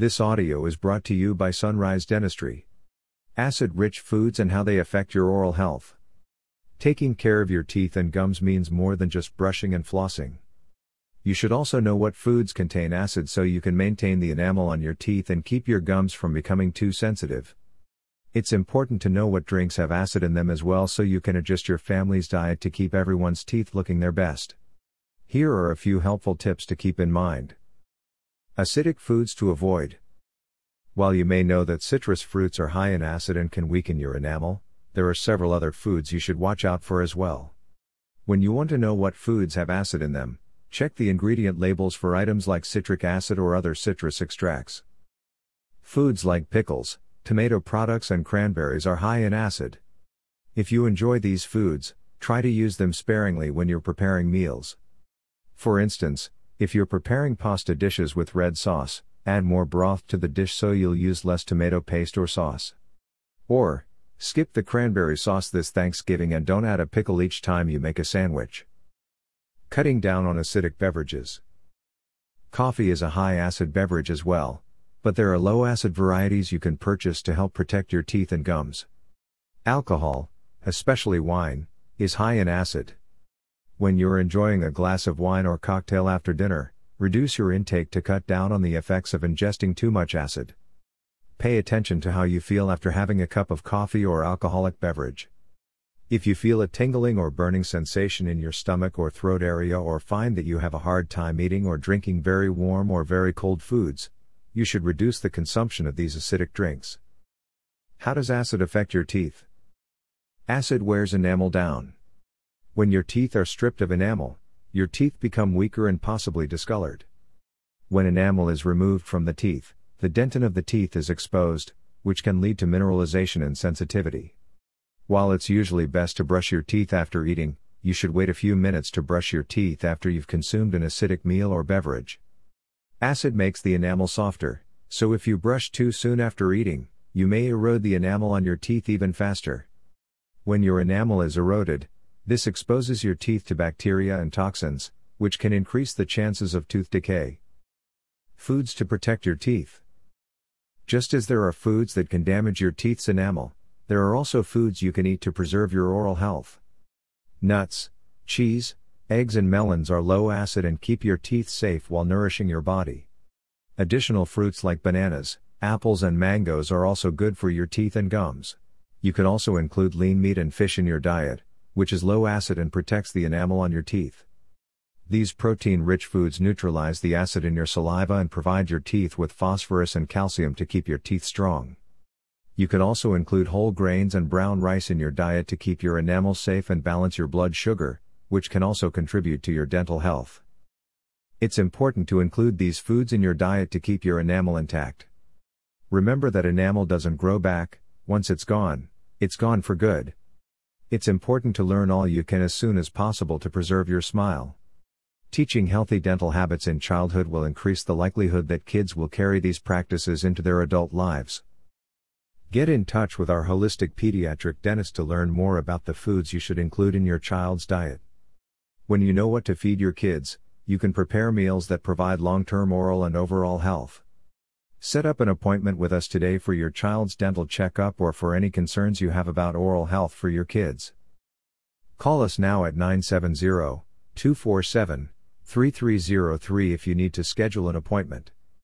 This audio is brought to you by Sunrise Dentistry. Acid rich foods and how they affect your oral health. Taking care of your teeth and gums means more than just brushing and flossing. You should also know what foods contain acid so you can maintain the enamel on your teeth and keep your gums from becoming too sensitive. It's important to know what drinks have acid in them as well so you can adjust your family's diet to keep everyone's teeth looking their best. Here are a few helpful tips to keep in mind. Acidic foods to avoid. While you may know that citrus fruits are high in acid and can weaken your enamel, there are several other foods you should watch out for as well. When you want to know what foods have acid in them, check the ingredient labels for items like citric acid or other citrus extracts. Foods like pickles, tomato products and cranberries are high in acid. If you enjoy these foods, try to use them sparingly when you're preparing meals. For instance, if you're preparing pasta dishes with red sauce, add more broth to the dish so you'll use less tomato paste or sauce. Or, skip the cranberry sauce this Thanksgiving and don't add a pickle each time you make a sandwich. Cutting down on acidic beverages. Coffee is a high acid beverage as well, but there are low acid varieties you can purchase to help protect your teeth and gums. Alcohol, especially wine, is high in acid. When you're enjoying a glass of wine or cocktail after dinner, reduce your intake to cut down on the effects of ingesting too much acid. Pay attention to how you feel after having a cup of coffee or alcoholic beverage. If you feel a tingling or burning sensation in your stomach or throat area or find that you have a hard time eating or drinking very warm or very cold foods, you should reduce the consumption of these acidic drinks. How does acid affect your teeth? Acid wears enamel down. When your teeth are stripped of enamel, your teeth become weaker and possibly discolored. When enamel is removed from the teeth, the dentin of the teeth is exposed, which can lead to mineralization and sensitivity. While it's usually best to brush your teeth after eating, you should wait a few minutes to brush your teeth after you've consumed an acidic meal or beverage. Acid makes the enamel softer, so if you brush too soon after eating, you may erode the enamel on your teeth even faster. When your enamel is eroded, this exposes your teeth to bacteria and toxins, which can increase the chances of tooth decay. Foods to protect your teeth. Just as there are foods that can damage your teeth's enamel, there are also foods you can eat to preserve your oral health. Nuts, cheese, Eggs and melons are low acid and keep your teeth safe while nourishing your body. Additional fruits like bananas, apples, and mangoes are also good for your teeth and gums. You can also include lean meat and fish in your diet, which is low acid and protects the enamel on your teeth. These protein rich foods neutralize the acid in your saliva and provide your teeth with phosphorus and calcium to keep your teeth strong. You can also include whole grains and brown rice in your diet to keep your enamel safe and balance your blood sugar, which can also contribute to your dental health. It's important to include these foods in your diet to keep your enamel intact. Remember that enamel doesn't grow back, once it's gone, it's gone for good. It's important to learn all you can as soon as possible to preserve your smile. Teaching healthy dental habits in childhood will increase the likelihood that kids will carry these practices into their adult lives. Get in touch with our holistic pediatric dentist to learn more about the foods you should include in your child's diet. When you know what to feed your kids, you can prepare meals that provide long term oral and overall health. Set up an appointment with us today for your child's dental checkup or for any concerns you have about oral health for your kids. Call us now at 970 247 3303 if you need to schedule an appointment.